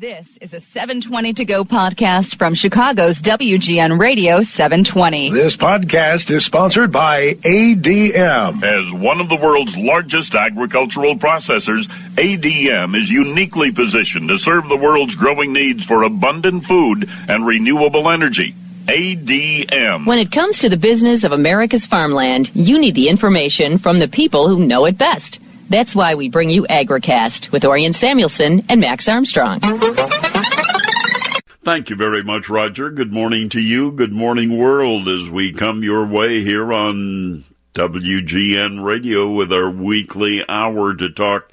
This is a 720 to go podcast from Chicago's WGN Radio 720. This podcast is sponsored by ADM. As one of the world's largest agricultural processors, ADM is uniquely positioned to serve the world's growing needs for abundant food and renewable energy. ADM. When it comes to the business of America's farmland, you need the information from the people who know it best. That's why we bring you AgriCast with Orion Samuelson and Max Armstrong. Thank you very much, Roger. Good morning to you. Good morning, world, as we come your way here on WGN Radio with our weekly hour to talk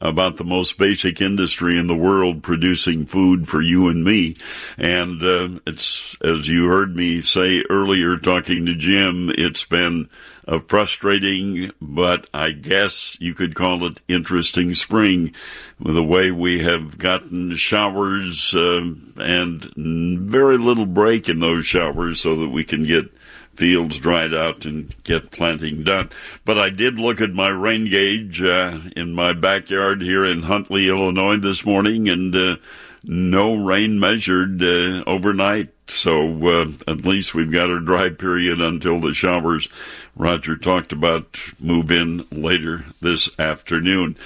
about the most basic industry in the world producing food for you and me. And uh, it's, as you heard me say earlier talking to Jim, it's been a frustrating, but I guess you could call it interesting spring the way we have gotten showers uh, and very little break in those showers so that we can get fields dried out and get planting done. But I did look at my rain gauge uh, in my backyard here in Huntley, Illinois this morning, and uh, no rain measured uh, overnight. So uh, at least we've got a dry period until the showers Roger talked about move in later this afternoon.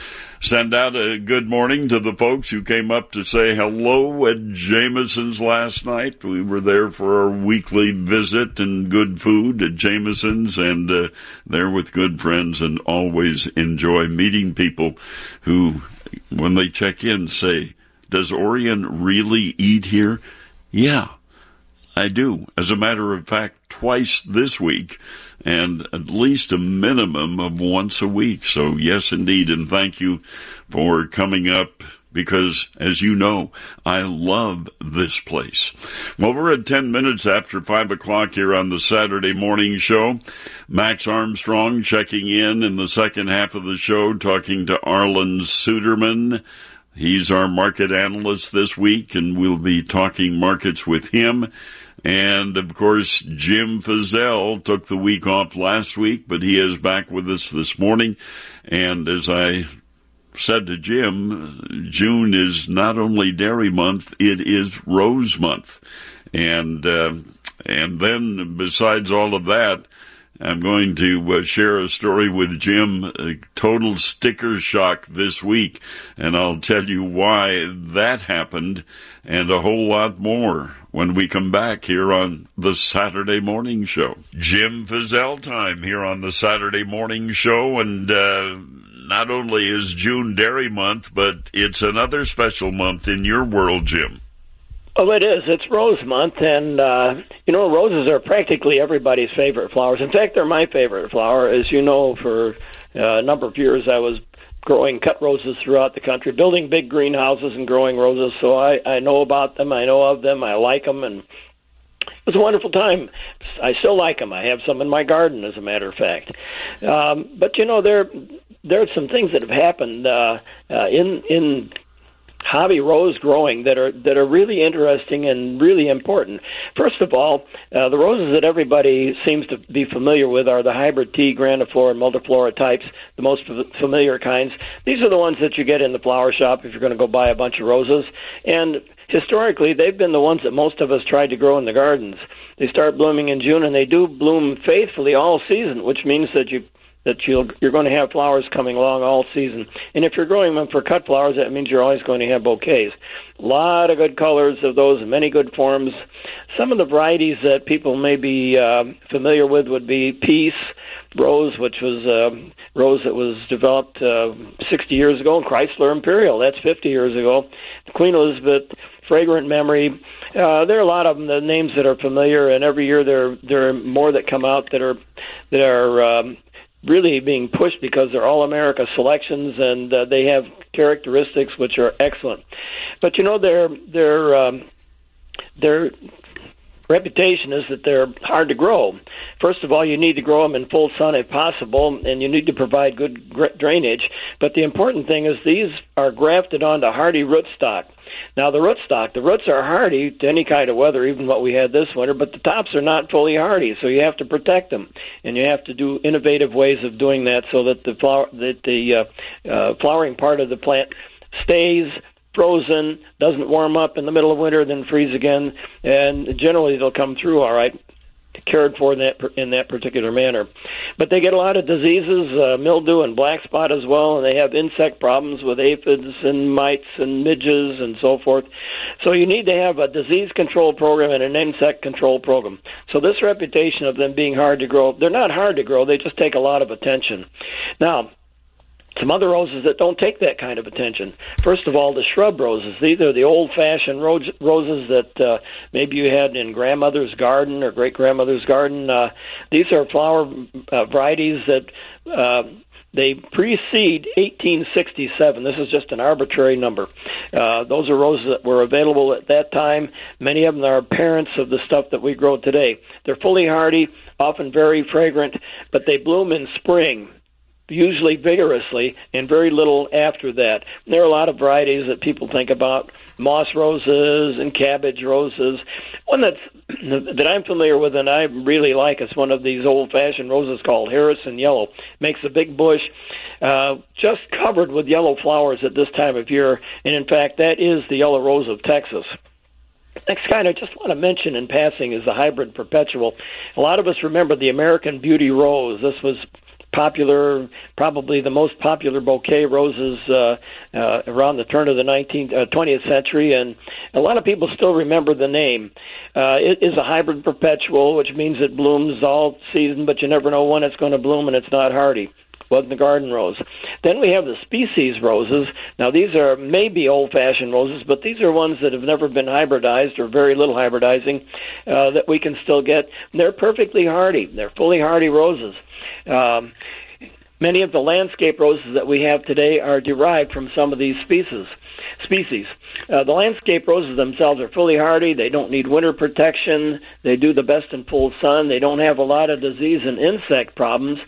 Send out a good morning to the folks who came up to say hello at Jameson's last night. We were there for our weekly visit and good food at Jameson's and uh, there with good friends and always enjoy meeting people who, when they check in, say, does Orion really eat here? Yeah, I do. As a matter of fact, twice this week and at least a minimum of once a week. So yes, indeed. And thank you for coming up because as you know, I love this place. Well, we're at 10 minutes after 5 o'clock here on the Saturday morning show. Max Armstrong checking in in the second half of the show, talking to Arlan Suderman. He's our market analyst this week, and we'll be talking markets with him. And of course, Jim Fizzell took the week off last week, but he is back with us this morning. And as I said to Jim, June is not only dairy month, it is rose month. And, uh, and then besides all of that, I'm going to uh, share a story with Jim, total sticker shock this week, and I'll tell you why that happened and a whole lot more when we come back here on the Saturday Morning Show. Jim Fizzell time here on the Saturday Morning Show, and uh, not only is June Dairy Month, but it's another special month in your world, Jim. Oh, it is. It's Rose Month, and uh, you know, roses are practically everybody's favorite flowers. In fact, they're my favorite flower. As you know, for uh, a number of years, I was growing cut roses throughout the country, building big greenhouses and growing roses. So I, I know about them. I know of them. I like them, and it was a wonderful time. I still like them. I have some in my garden, as a matter of fact. Um, but you know, there there are some things that have happened uh, uh, in in hobby rose growing that are that are really interesting and really important. First of all, uh, the roses that everybody seems to be familiar with are the hybrid tea, grandiflora, and multiflora types, the most familiar kinds. These are the ones that you get in the flower shop if you're going to go buy a bunch of roses. And historically, they've been the ones that most of us tried to grow in the gardens. They start blooming in June, and they do bloom faithfully all season, which means that you that you'll, you're going to have flowers coming along all season. And if you're growing them for cut flowers, that means you're always going to have bouquets. A lot of good colors of those, many good forms. Some of the varieties that people may be uh, familiar with would be Peace, Rose, which was a uh, rose that was developed uh, 60 years ago, and Chrysler Imperial, that's 50 years ago. Queen Elizabeth, Fragrant Memory. Uh, there are a lot of them, the names that are familiar, and every year there there are more that come out that are that are um, really being pushed because they're all America selections and uh, they have characteristics which are excellent. But you know they're they're um, their reputation is that they're hard to grow. First of all, you need to grow them in full sun if possible, and you need to provide good drainage. But the important thing is these are grafted onto hardy rootstock. Now the rootstock, the roots are hardy to any kind of weather, even what we had this winter, but the tops are not fully hardy, so you have to protect them, and you have to do innovative ways of doing that so that the flower, that the uh, uh, flowering part of the plant stays frozen, doesn't warm up in the middle of winter, then freeze again, and generally they'll come through all right cared for in that in that particular manner. But they get a lot of diseases, uh, mildew and black spot as well, and they have insect problems with aphids and mites and midges and so forth. So you need to have a disease control program and an insect control program. So this reputation of them being hard to grow, they're not hard to grow, they just take a lot of attention. Now, some other roses that don't take that kind of attention. First of all, the shrub roses. These are the old-fashioned roses that uh, maybe you had in grandmother's garden or great grandmother's garden. Uh, these are flower uh, varieties that uh, they precede 1867. This is just an arbitrary number. Uh, those are roses that were available at that time. Many of them are parents of the stuff that we grow today. They're fully hardy, often very fragrant, but they bloom in spring usually vigorously, and very little after that. There are a lot of varieties that people think about moss roses and cabbage roses. One that's that I'm familiar with and I really like is one of these old-fashioned roses called Harrison Yellow. Makes a big bush, uh, just covered with yellow flowers at this time of year, and in fact, that is the yellow rose of Texas. Next kind I just want to mention in passing is the hybrid perpetual. A lot of us remember the American Beauty Rose. This was popular, probably the most popular bouquet roses uh, uh, around the turn of the 19th, uh, 20th century, and a lot of people still remember the name. Uh, it is a hybrid perpetual, which means it blooms all season, but you never know when it's going to bloom, and it's not hardy wasn't the garden rose. Then we have the species roses. Now these are maybe old-fashioned roses, but these are ones that have never been hybridized or very little hybridizing uh, that we can still get. They're perfectly hardy. They're fully hardy roses. Um, many of the landscape roses that we have today are derived from some of these species. Species. Uh, the landscape roses themselves are fully hardy. They don't need winter protection. They do the best in full sun. They don't have a lot of disease and insect problems.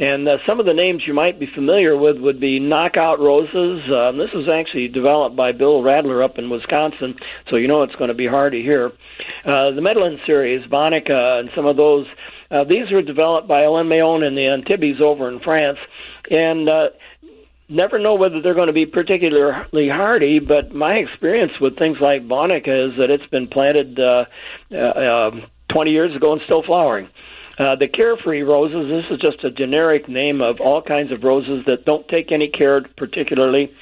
And uh, some of the names you might be familiar with would be knockout roses. Um, this was actually developed by Bill Radler up in Wisconsin, so you know it's going to be hardy here. Uh, the Meidiland series, Bonica, and some of those uh, these were developed by Alain Meilland and the Antibes over in France, and uh, never know whether they're going to be particularly hardy. But my experience with things like Bonica is that it's been planted uh, uh, 20 years ago and still flowering. Uh, the carefree roses, this is just a generic name of all kinds of roses that don't take any care particularly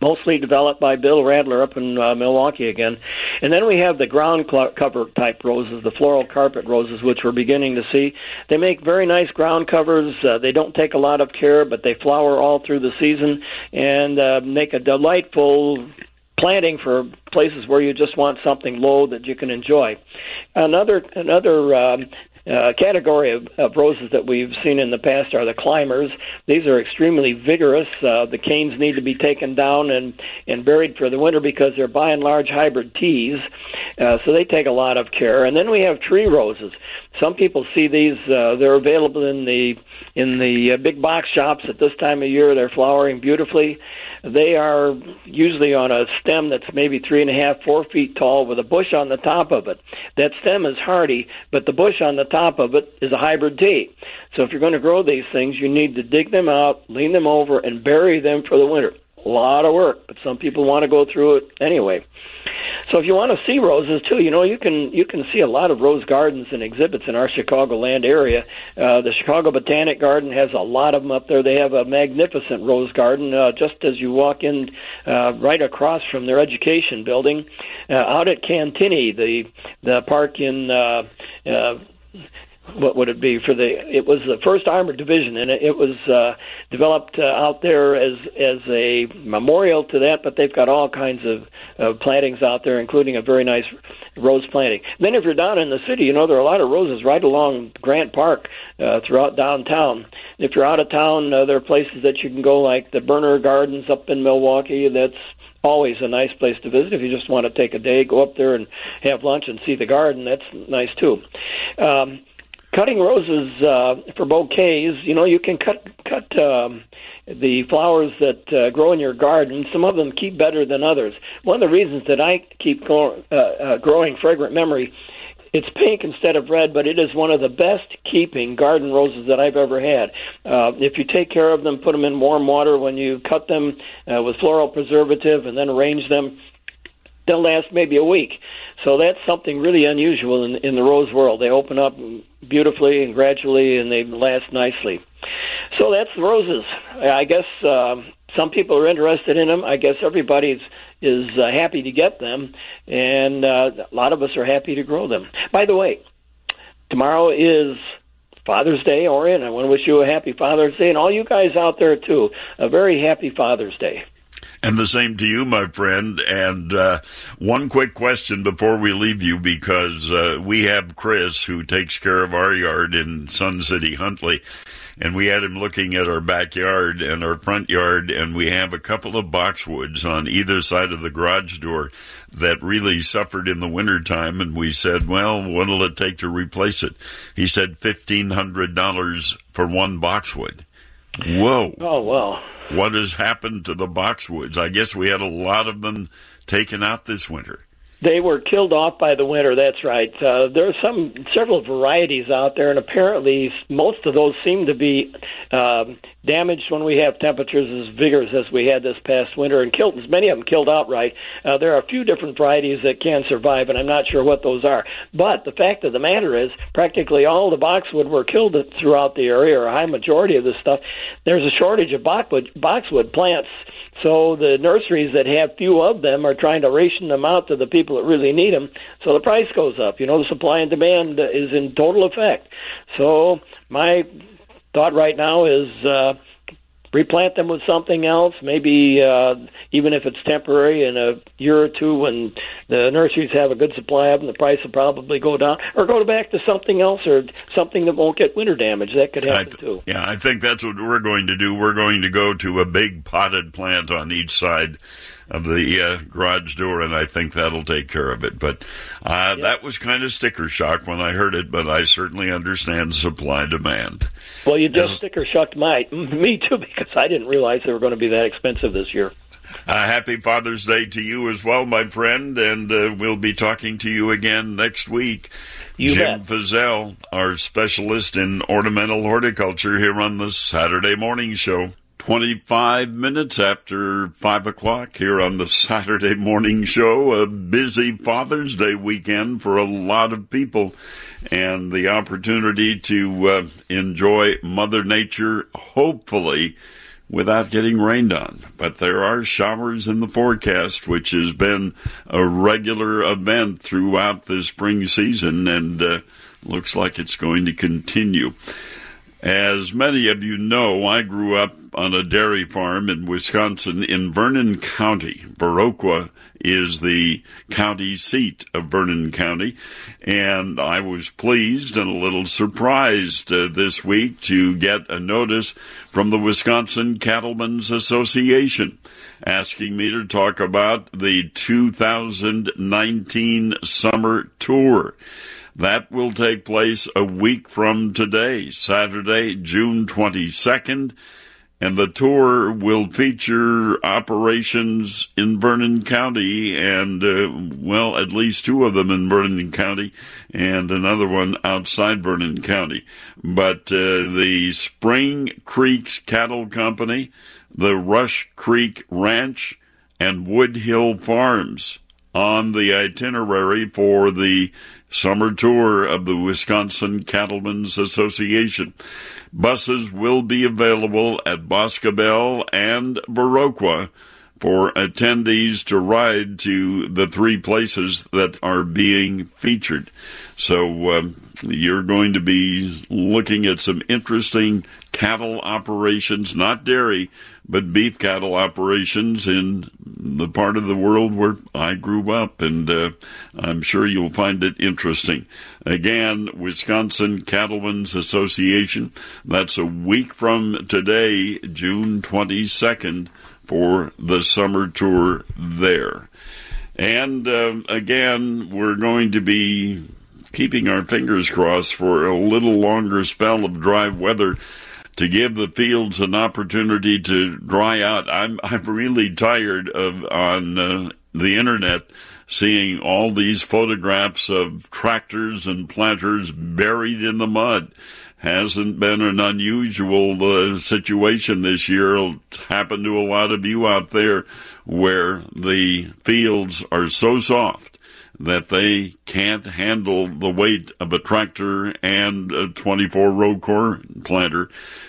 mostly developed by Bill Radler up in uh, Milwaukee again. And then we have the ground cover type roses, the floral carpet roses, which we're beginning to see. They make very nice ground covers. Uh, they don't take a lot of care, but they flower all through the season and uh, make a delightful planting for places where you just want something low that you can enjoy. Another another um, uh, category of, of roses that we've seen in the past are the climbers. These are extremely vigorous. Uh, the canes need to be taken down and, and buried for the winter because they're by and large hybrid teas, uh, so they take a lot of care. And then we have tree roses. Some people see these; uh, they're available in the in the uh, big box shops at this time of year. They're flowering beautifully. They are usually on a stem that's maybe three and a half, four feet tall with a bush on the top of it. That stem is hardy, but the bush on the top of it is a hybrid tea. So if you're going to grow these things, you need to dig them out, lean them over, and bury them for the winter. A lot of work, but some people want to go through it anyway. So if you want to see roses too, you know you can you can see a lot of rose gardens and exhibits in our Chicagoland area. Uh, the Chicago Botanic Garden has a lot of them up there. They have a magnificent rose garden uh, just as you walk in, uh, right across from their education building. Uh, out at Cantigny, the the park in. Uh, uh, what would it be for the it was the first armored division and it, it was uh developed uh, out there as as a memorial to that but they've got all kinds of uh, plantings out there including a very nice rose planting. Then if you're down in the city you know there are a lot of roses right along grant park uh, throughout downtown. If you're out of town uh, there are places that you can go like the Boerner gardens up in milwaukee. That's always a nice place to visit if you just want to take a day go up there and have lunch and see the garden. That's nice too. Um cutting roses uh, for bouquets, you know, you can cut cut um, the flowers that uh, grow in your garden. Some of them keep better than others. One of the reasons that I keep go- uh, uh, growing fragrant memory it's pink instead of red, but it is one of the best keeping garden roses that I've ever had. Uh, if you take care of them, put them in warm water when you cut them uh, with floral preservative, and then arrange them, they'll last maybe a week. So that's something really unusual in, in the rose world. They open up beautifully and gradually, and they last nicely. So that's the roses. I guess uh, some people are interested in them. I guess everybody's is uh, happy to get them, and uh, a lot of us are happy to grow them. By the way, tomorrow is Father's Day, Orion. I want to wish you a happy Father's Day, and all you guys out there too, a very happy Father's Day. And the same to you, my friend. And uh, one quick question before we leave you, because uh, we have Chris who takes care of our yard in Sun City, Huntley and we had him looking at our backyard and our front yard, and we have a couple of boxwoods on either side of the garage door that really suffered in the wintertime, and we said, well, what'll it take to replace it? He said $1,500 for one boxwood. Whoa. Oh, well. What has happened to the boxwoods? I guess we had a lot of them taken out this winter. They were killed off by the winter. That's right. Uh, there are some several varieties out there, and apparently most of those seem to be uh, damaged when we have temperatures as vigorous as we had this past winter, and killed many of them killed outright. Uh, there are a few different varieties that can survive, and I'm not sure what those are. But the fact of the matter is, practically all the boxwood were killed throughout the area, or a high majority of this stuff. There's a shortage of boxwood, boxwood plants so the nurseries that have few of them are trying to ration them out to the people that really need them. So the price goes up. You know, the supply and demand is in total effect. So my thought right now is uh, replant them with something else, maybe uh, even if it's temporary in a year or two when the nurseries have a good supply of them, the price will probably go down, or go back to something else or something that won't get winter damage. That could happen th- too. Yeah, I think that's what we're going to do. We're going to go to a big potted plant on each side of the uh, garage door, and I think that'll take care of it. But uh, yeah. that was kind of sticker shock when I heard it, but I certainly understand supply demand. Well, you just As, sticker shocked my me too because I didn't realize they were going to be that expensive this year. Uh, happy Father's Day to you as well, my friend, and uh, we'll be talking to you again next week. You Jim bet. Fizzell, our specialist in ornamental horticulture here on the Saturday Morning Show. 25 minutes after 5 o'clock here on the Saturday morning show. A busy Father's Day weekend for a lot of people and the opportunity to uh, enjoy Mother Nature, hopefully, without getting rained on. But there are showers in the forecast, which has been a regular event throughout the spring season and uh, looks like it's going to continue. As many of you know, I grew up on a dairy farm in Wisconsin in Vernon County. Viroqua is the county seat of Vernon County. And I was pleased and a little surprised uh, this week to get a notice from the Wisconsin Cattlemen's Association asking me to talk about the 2019 summer tour. That will take place a week from today, Saturday, June 22nd, and the tour will feature operations in Vernon County and, uh, well, at least two of them in Vernon County and another one outside Vernon County. But uh, the Spring Creeks Cattle Company, the Rush Creek Ranch, and Woodhill Farms on the itinerary for the summer tour of the Wisconsin Cattlemen's Association. Buses will be available at Boscobel and Viroqua for attendees to ride to the three places that are being featured. So uh, you're going to be looking at some interesting cattle operations, not dairy, but beef cattle operations in the part of the world where I grew up, and uh, I'm sure you'll find it interesting. Again, Wisconsin Cattlemen's Association. That's a week from today, June 22nd, for the summer tour there. And uh, again, we're going to be keeping our fingers crossed for a little longer spell of dry weather to give the fields an opportunity to dry out. I'm I'm really tired of on uh, the internet seeing all these photographs of tractors and planters buried in the mud. Hasn't been an unusual uh, situation this year. It's happened to a lot of you out there where the fields are so soft that they can't handle the weight of a tractor and a 24 row corn planter.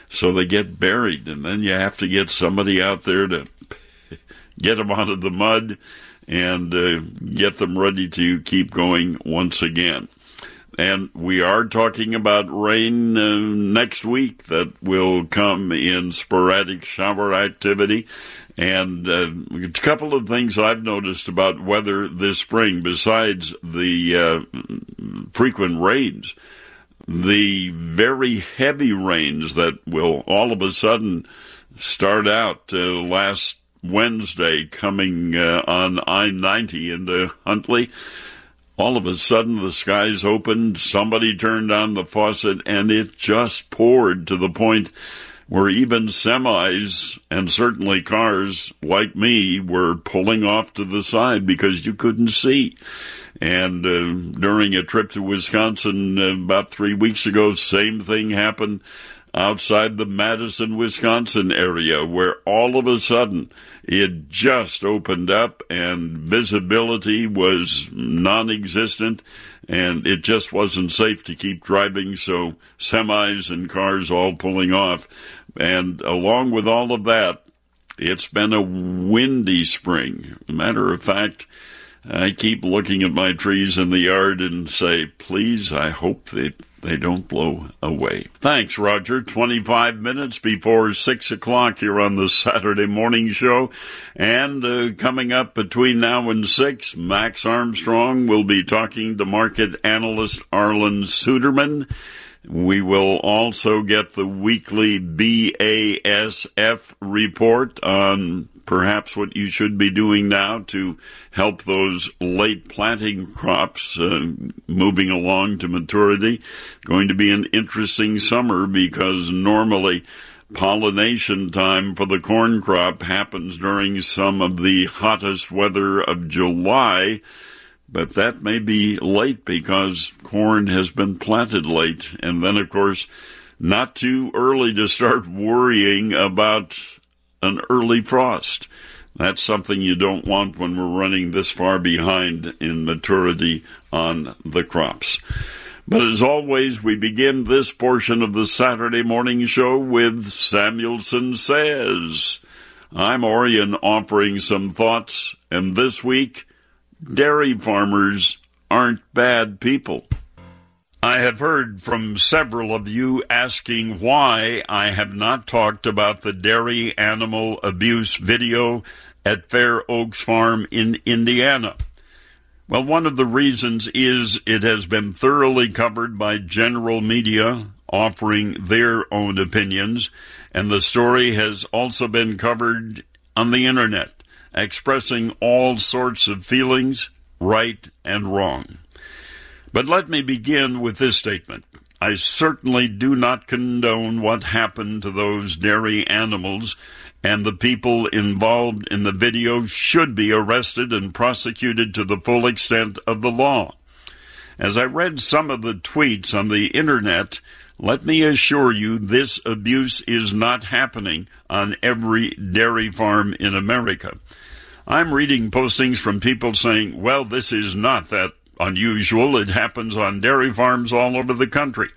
So they get buried and then you have to get somebody out there to get them out of the mud and uh, get them ready to keep going once again. And we are talking about rain uh, next week that will come in sporadic shower activity. And uh, a couple of things I've noticed about weather this spring, besides the uh, frequent rains, the very heavy rains that will all of a sudden start out uh, last Wednesday coming uh, on I 90 into Huntley. All of a sudden, the skies opened, somebody turned on the faucet, and it just poured to the point where even semis and certainly cars like me were pulling off to the side because you couldn't see. And uh, during a trip to Wisconsin uh, about three weeks ago, same thing happened outside the Madison, Wisconsin area, where all of a sudden it just opened up and visibility was non existent and it just wasn't safe to keep driving. So semis and cars all pulling off. And along with all of that, it's been a windy spring. Matter of fact, I keep looking at my trees in the yard and say, please, I hope that they don't blow away. Thanks, Roger. 25 minutes before 6 o'clock here on the Saturday morning show. And uh, coming up between now and 6, Max Armstrong will be talking to market analyst Arlan Suderman. We will also get the weekly BASF report on perhaps what you should be doing now to help those late planting crops uh, moving along to maturity. Going to be an interesting summer because normally pollination time for the corn crop happens during some of the hottest weather of July. But that may be late because corn has been planted late. And then, of course, not too early to start worrying about an early frost. That's something you don't want when we're running this far behind in maturity on the crops. But as always, we begin this portion of the Saturday morning show with Samuelson Says. I'm Orion offering some thoughts, and this week, dairy farmers aren't bad people. I have heard from several of you asking why I have not talked about the dairy animal abuse video at Fair Oaks Farm in Indiana. Well, one of the reasons is it has been thoroughly covered by general media offering their own opinions, and the story has also been covered on the internet, expressing all sorts of feelings, right and wrong. But let me begin with this statement. I certainly do not condone what happened to those dairy animals, and the people involved in the video should be arrested and prosecuted to the full extent of the law. As I read some of the tweets on the internet, let me assure you this abuse is not happening on every dairy farm in America. I'm reading postings from people saying, well, this is not that unusual. It happens on dairy farms all over the country.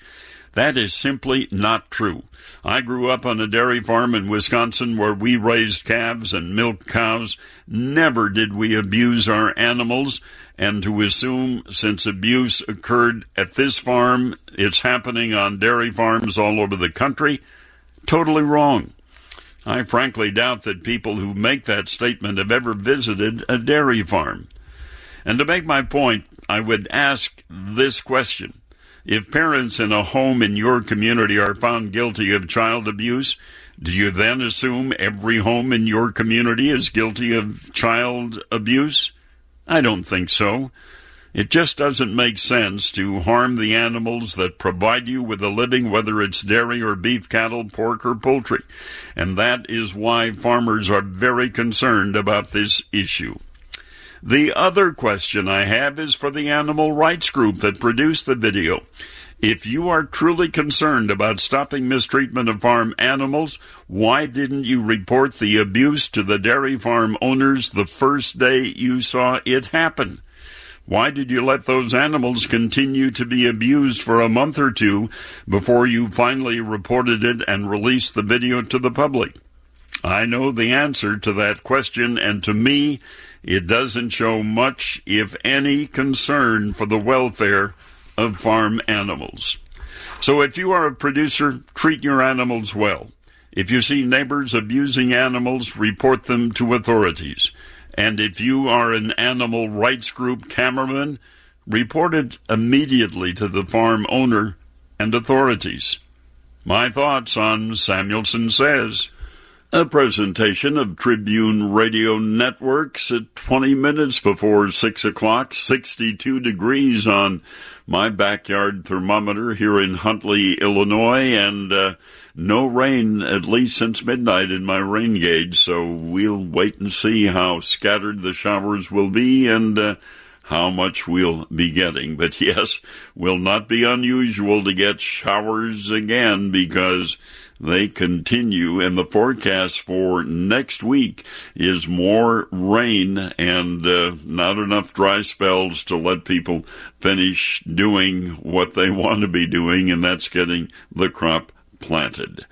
That is simply not true. I grew up on a dairy farm in Wisconsin where we raised calves and milked cows. Never did we abuse our animals. And to assume since abuse occurred at this farm, it's happening on dairy farms all over the country, totally wrong. I frankly doubt that people who make that statement have ever visited a dairy farm. And to make my point, I would ask this question. If parents in a home in your community are found guilty of child abuse, do you then assume every home in your community is guilty of child abuse? I don't think so. It just doesn't make sense to harm the animals that provide you with a living, whether it's dairy or beef cattle, pork or poultry. And that is why farmers are very concerned about this issue. The other question I have is for the animal rights group that produced the video. If you are truly concerned about stopping mistreatment of farm animals, why didn't you report the abuse to the dairy farm owners the first day you saw it happen? Why did you let those animals continue to be abused for a month or two before you finally reported it and released the video to the public? I know the answer to that question, and to me, it doesn't show much, if any, concern for the welfare of farm animals. So if you are a producer, treat your animals well. If you see neighbors abusing animals, report them to authorities. And if you are an animal rights group cameraman, report it immediately to the farm owner and authorities. My thoughts on Samuelson Says. A presentation of Tribune Radio Networks at 20 minutes before 6 o'clock, 62 degrees on my backyard thermometer here in Huntley, Illinois, and uh, no rain at least since midnight in my rain gauge. So we'll wait and see how scattered the showers will be and uh, how much we'll be getting. But yes, will not be unusual to get showers again because they continue, and the forecast for next week is more rain and uh, not enough dry spells to let people finish doing what they want to be doing, and that's getting the crop planted.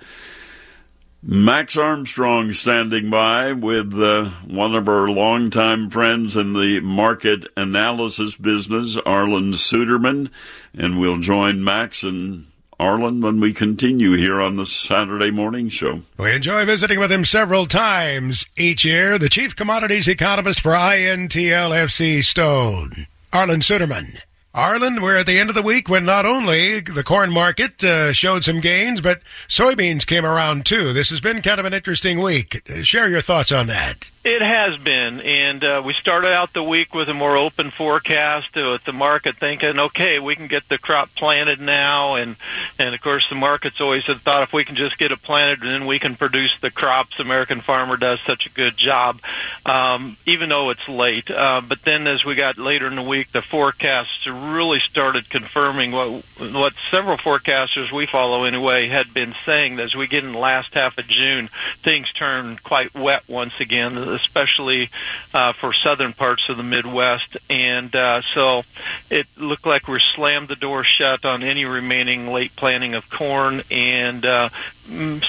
Max Armstrong standing by with uh, one of our longtime friends in the market analysis business, Arlan Suderman, and we'll join Max and Arlan when we continue here on the Saturday morning show. We enjoy visiting with him several times each year, the chief commodities economist for INTL FCStone, Arlan Suderman. Arlan, we're at the end of the week when not only the corn market uh, showed some gains, but soybeans came around too. This has been kind of an interesting week. Uh, share your thoughts on that. It has been, and uh, we started out the week with a more open forecast uh, with the market thinking, okay, we can get the crop planted now, and and of course the market's always had thought if we can just get it planted, then we can produce the crops. American farmer does such a good job, um, even though it's late. Uh, but then as we got later in the week, the forecasts really started confirming what what several forecasters we follow anyway had been saying. That as we get in the last half of June, things turn quite wet once again especially uh, for southern parts of the Midwest. And uh, so it looked like we slammed the door shut on any remaining late planting of corn and uh,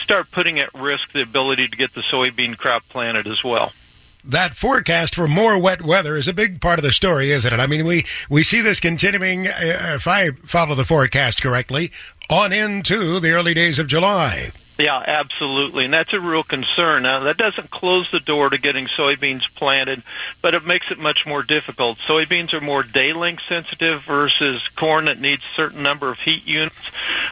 start putting at risk the ability to get the soybean crop planted as well that forecast for more wet weather is a big part of the story, isn't it? I mean, we, we see this continuing, uh, if I follow the forecast correctly, on into the early days of July. Yeah, absolutely. And that's a real concern. Now, that doesn't close the door to getting soybeans planted, but it makes it much more difficult. Soybeans are more day length sensitive versus corn that needs a certain number of heat units,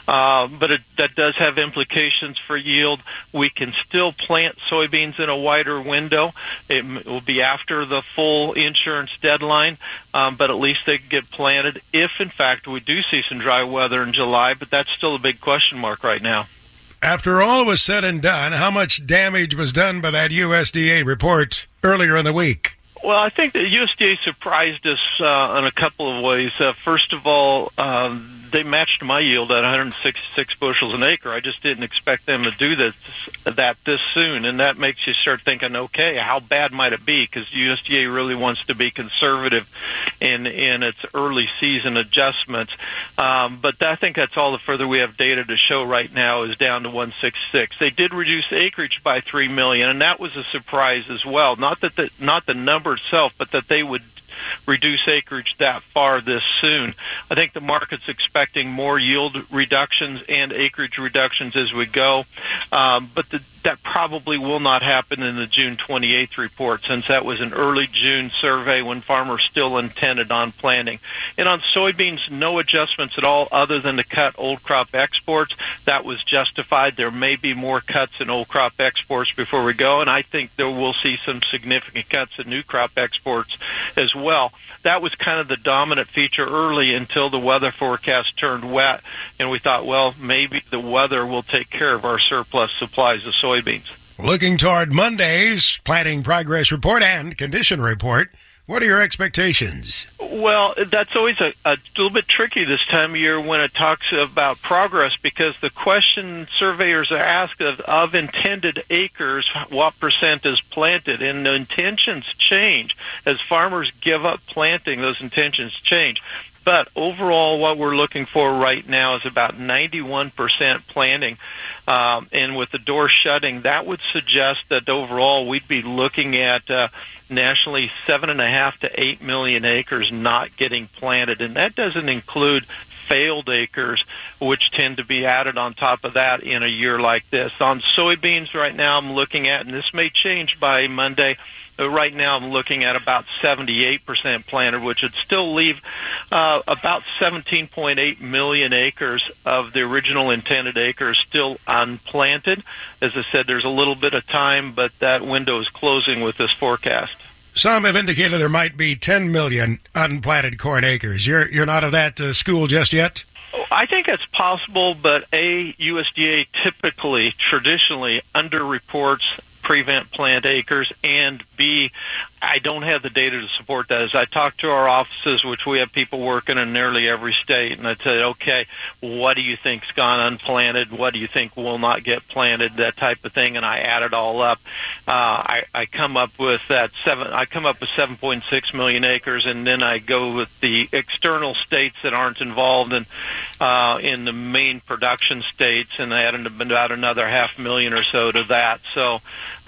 uh, but it, that does have implications for yield. We can still plant soybeans in a wider window. It will be after the full insurance deadline, um, but at least they can get planted if, in fact, we do see some dry weather in July, but that's still a big question mark right now. After all was said and done, how much damage was done by that USDA report earlier in the week? Well, I think the USDA surprised us uh, in a couple of ways. Uh, first of all, um, they matched my yield at 166 bushels an acre. I just didn't expect them to do this that this soon, and that makes you start thinking, okay, how bad might it be? Because the USDA really wants to be conservative in in its early season adjustments. Um, but I think that's all the further we have data to show right now is down to 166. They did reduce acreage by three million, and that was a surprise as well. Not that the not the number itself, but that they would reduce acreage that far this soon. I think the market's expecting more yield reductions and acreage reductions as we go, um, but the that probably will not happen in the June 28th report since that was an early June survey when farmers still intended on planting. And on soybeans, no adjustments at all other than to cut old crop exports. That was justified. There may be more cuts in old crop exports before we go, and I think there will see some significant cuts in new crop exports as well. That was kind of the dominant feature early until the weather forecast turned wet, and we thought, well, maybe the weather will take care of our surplus supplies of soybeans. Looking toward Monday's planting progress report and condition report, What are your expectations? Well, that's always a, a little bit tricky this time of year when it talks about progress because the question surveyors are asked of, of intended acres, what percent is planted, and the intentions change as farmers give up planting. Those intentions change. But overall, what we're looking for right now is about 91% planting. Um, and with the door shutting, that would suggest that overall we'd be looking at uh, nationally seven and a half to eight million acres not getting planted, and that doesn't include failed acres, which tend to be added on top of that in a year like this. On soybeans right now, I'm looking at, and this may change by Monday, right now I'm looking at about 78% planted, which would still leave uh, about 17.8 million acres of the original intended acres still unplanted. As I said, there's a little bit of time, but that window is closing with this forecast. Some have indicated there might be 10 million unplanted corn acres. You're you're not of that uh, school just yet. I think it's possible, but a USDA typically, traditionally, underreports prevent plant acres, and B, I don't have the data to support that. As I talk to our offices, which we have people working in nearly every state, and I say, okay, what do you think's gone unplanted? What do you think will not get planted? That type of thing, and I add it all up. Uh, I, I come up with that seven. I come up with 7.6 million acres, and then I go with the external states that aren't involved in uh, in the main production states, and I add about another half million or so to that. So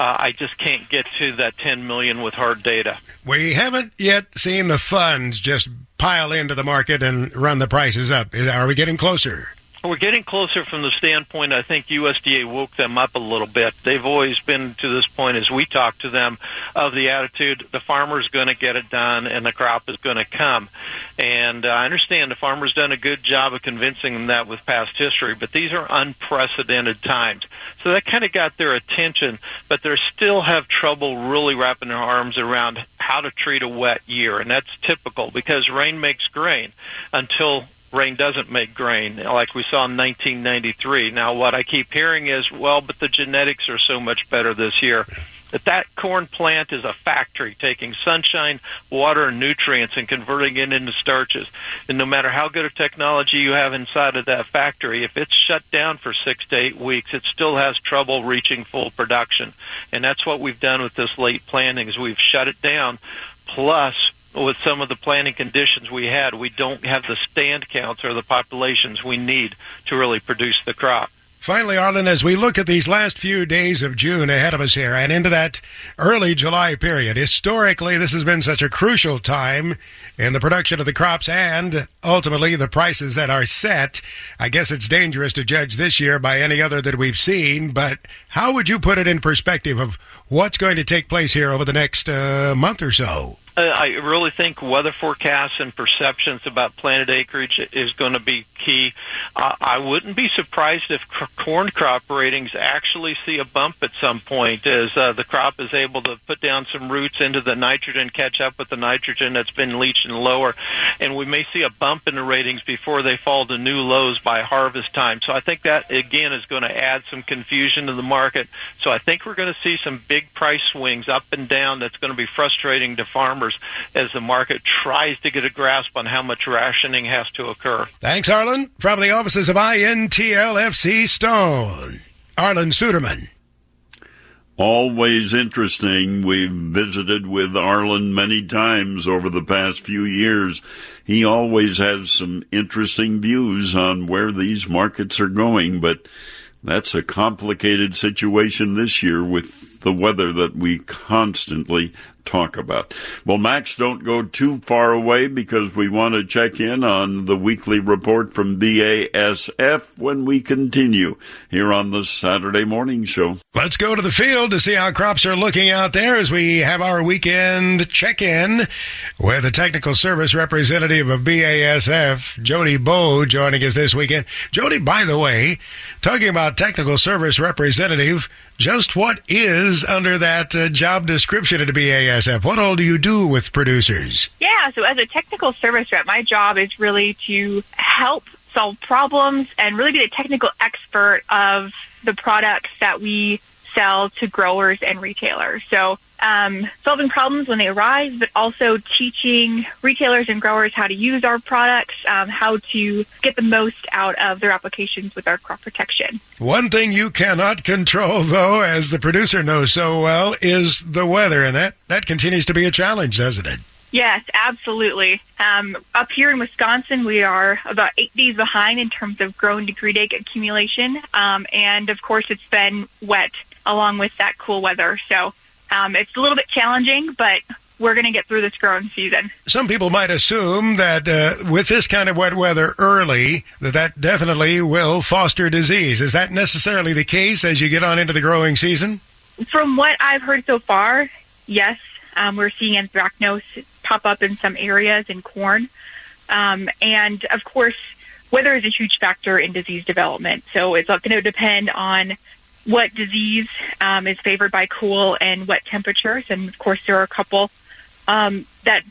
uh, I just can't get to that 10 million with hard data. We haven't yet seen the funds just pile into the market and run the prices up. Are we getting closer? We're getting closer from the standpoint I think USDA woke them up a little bit. They've always been to this point as we talk to them of the attitude the farmer's going to get it done and the crop is going to come. And uh, I understand the farmer's done a good job of convincing them that with past history, but these are unprecedented times. So that kind of got their attention, but they still have trouble really wrapping their arms around how to treat a wet year. And that's typical because rain makes grain until rain doesn't make grain, like we saw in 1993. Now, what I keep hearing is, well, but the genetics are so much better this year. That that corn plant is a factory taking sunshine, water, and nutrients and converting it into starches. And no matter how good a technology you have inside of that factory, if it's shut down for six to eight weeks, it still has trouble reaching full production. And that's what we've done with this late planting is we've shut it down. Plus, with some of the planting conditions we had, we don't have the stand counts or the populations we need to really produce the crop. Finally, Arlan, as we look at these last few days of June ahead of us here and into that early July period, historically, this has been such a crucial time in the production of the crops and ultimately the prices that are set. I guess it's dangerous to judge this year by any other that we've seen, but how would you put it in perspective of what's going to take place here over the next uh, month or so? Uh, I really think weather forecasts and perceptions about planted acreage is going to be key. Uh, I wouldn't be surprised if c- corn crop ratings actually see a bump at some point as uh, the crop is able to put down some roots into the nitrogen, catch up with the nitrogen that's been leached and lower, and we may see a bump in the ratings before they fall to new lows by harvest time. So I think that again is going to add some confusion to the market. So I think we're going to see some big price swings up and down. That's going to be frustrating to farmers numbers as the market tries to get a grasp on how much rationing has to occur. Thanks, Arlan. From the offices of INTL FCStone, Arlan Suderman. Always interesting. We've visited with Arlan many times over the past few years. He always has some interesting views on where these markets are going, but that's a complicated situation this year with the weather that we constantly talk about. Well, Max, don't go too far away because we want to check in on the weekly report from BASF when we continue here on the Saturday morning show. Let's go to the field to see how crops are looking out there as we have our weekend check in with the technical service representative of BASF, Jody Bowe, joining us this weekend. Jody, by the way, talking about technical service representative, just what is under that uh, job description at BASF? What all do you do with producers? Yeah, so as a technical service rep, my job is really to help solve problems and really be the technical expert of the products that we sell to growers and retailers. So um, solving problems when they arise, but also teaching retailers and growers how to use our products, um, how to get the most out of their applications with our crop protection. One thing you cannot control, though, as the producer knows so well, is the weather, and that, that continues to be a challenge, doesn't it? Yes, absolutely. Um, up here in Wisconsin, we are about eight days behind in terms of growing degree day accumulation. Um, and of course, it's been wet along with that cool weather. So um, it's a little bit challenging, but we're going to get through this growing season. Some people might assume that uh, with this kind of wet weather early, that that definitely will foster disease. Is that necessarily the case as you get on into the growing season? From what I've heard so far, yes. Um, we're seeing anthracnose pop up in some areas in corn. Um, and of course, weather is a huge factor in disease development. So it's going to depend on what disease um, is favored by cool and wet temperatures. And of course, there are a couple um, that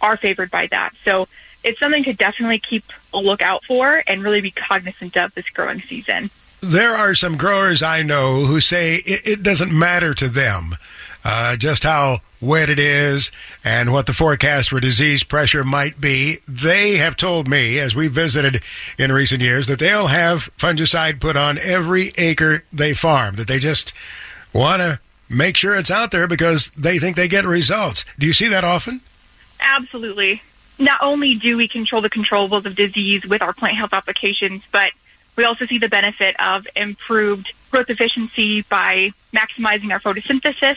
are favored by that. So it's something to definitely keep a lookout for and really be cognizant of this growing season. There are some growers I know who say it, it doesn't matter to them uh, just how wet it is and what the forecast for disease pressure might be. They have told me, as we visited in recent years, that they'll have fungicide put on every acre they farm, that they just want to make sure it's out there because they think they get results. Do you see that often? Absolutely. Not only do we control the controllables of disease with our plant health applications, but we also see the benefit of improved growth efficiency by maximizing our photosynthesis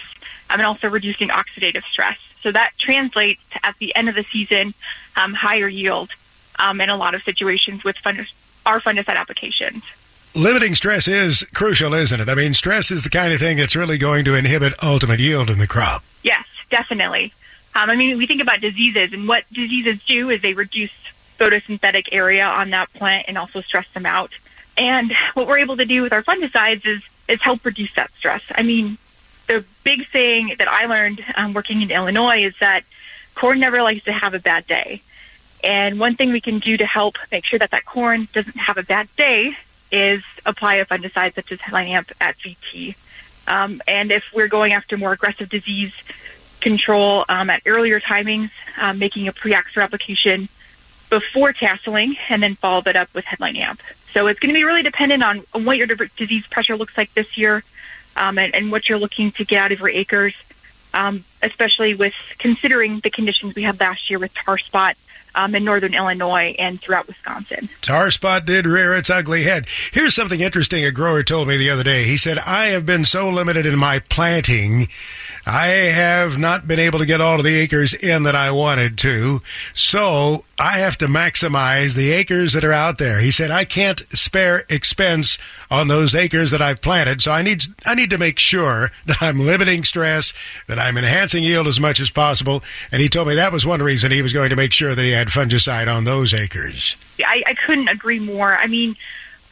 um, and also reducing oxidative stress. So that translates to, at the end of the season, um, higher yield um, in a lot of situations with our fungicide applications. Limiting stress is crucial, isn't it? I mean, stress is the kind of thing that's really going to inhibit ultimate yield in the crop. Yes, definitely. Um, I mean, we think about diseases, and what diseases do is they reduce photosynthetic area on that plant and also stress them out. And what we're able to do with our fungicides is is help reduce that stress. I mean, the big thing that I learned um, working in Illinois is that corn never likes to have a bad day. And one thing we can do to help make sure that that corn doesn't have a bad day is apply a fungicide such as Headline Amp at VT. Um, and if we're going after more aggressive disease control um, at earlier timings, um, making a Priaxor application before tasseling and then follow that up with Headline Amp. So it's going to be really dependent on, on what your disease pressure looks like this year um, and, and, what you're looking to get out of your acres, um, especially with considering the conditions we had last year with tar spot um, in northern Illinois and throughout Wisconsin. Tar spot did rear its ugly head. Here's something interesting a grower told me the other day. He said, I have been so limited in my planting I have not been able to get all of the acres in that I wanted to, so I have to maximize the acres that are out there. He said I can't spare expense on those acres that I've planted, so I need I need to make sure that I'm limiting stress, that I'm enhancing yield as much as possible. And he told me that was one reason he was going to make sure that he had fungicide on those acres. I, I couldn't agree more. I mean,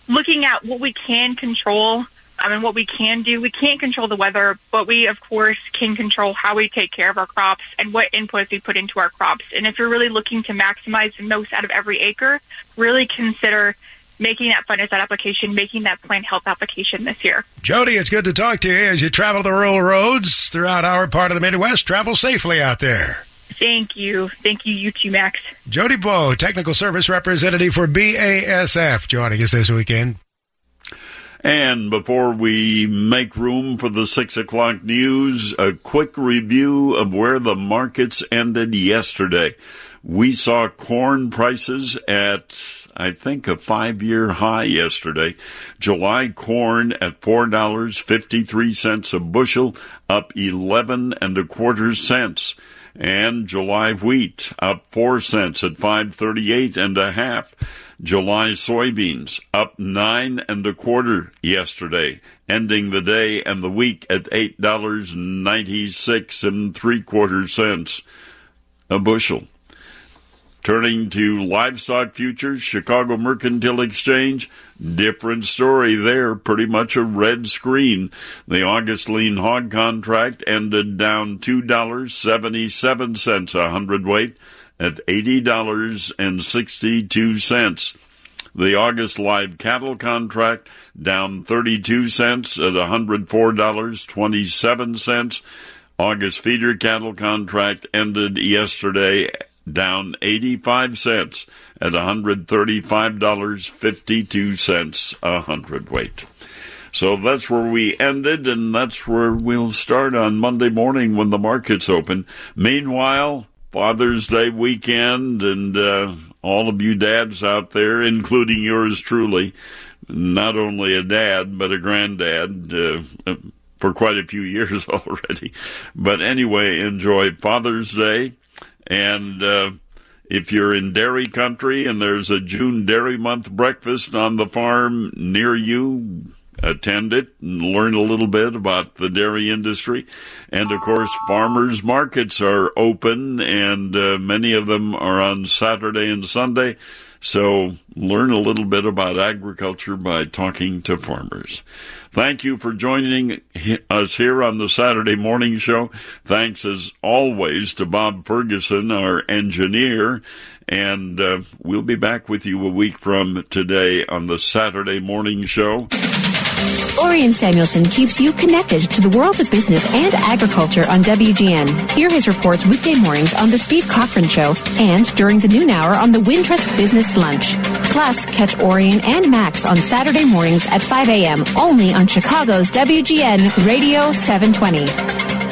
looking at what we can control I mean, what we can do, we can't control the weather, but we, of course, can control how we take care of our crops and what inputs we put into our crops. And if you're really looking to maximize the most out of every acre, really consider making that fungicide application, making that plant health application this year. Jody, it's good to talk to you as you travel the rural roads throughout our part of the Midwest. Travel safely out there. Thank you. Thank you, you too, Max. Jody Bowe, Technical Service Representative for BASF, joining us this weekend. And before we make room for the six o'clock news, a quick review of where the markets ended yesterday. We saw corn prices at I think a five year high yesterday. July corn at four dollars fifty three cents a bushel, up eleven and a quarter cents. And July wheat up four cents at five thirty eight and a half. July soybeans up nine and a quarter yesterday, ending the day and the week at eight dollars ninety six and three quarter cents a bushel. Turning to livestock futures, Chicago Mercantile Exchange, different story there, pretty much a red screen. The August lean hog contract ended down $2.77 a hundredweight at $80.62. The August live cattle contract down 32 cents at $104.27. August feeder cattle contract ended yesterday down 85 cents at $135.52 a hundredweight. So that's where we ended, and that's where we'll start on Monday morning when the markets open. Meanwhile, Father's Day weekend, and uh, all of you dads out there, including yours truly, not only a dad, but a granddad uh, for quite a few years already. But anyway, enjoy Father's Day. And uh, if you're in dairy country and there's a June Dairy Month breakfast on the farm near you, attend it and learn a little bit about the dairy industry. And of course, farmers markets are open and uh, many of them are on Saturday and Sunday. So learn a little bit about agriculture by talking to farmers. Thank you for joining us here on the Saturday morning show. Thanks as always to Bob Ferguson, our engineer. And uh, we'll be back with you a week from today on the Saturday morning show. Orion Samuelson keeps you connected to the world of business and agriculture on WGN. Hear his reports weekday mornings on The Steve Cochran Show and during the noon hour on the Wintrust Business Lunch. Plus, catch Orion and Max on Saturday mornings at 5 a.m. only on Chicago's WGN Radio 720.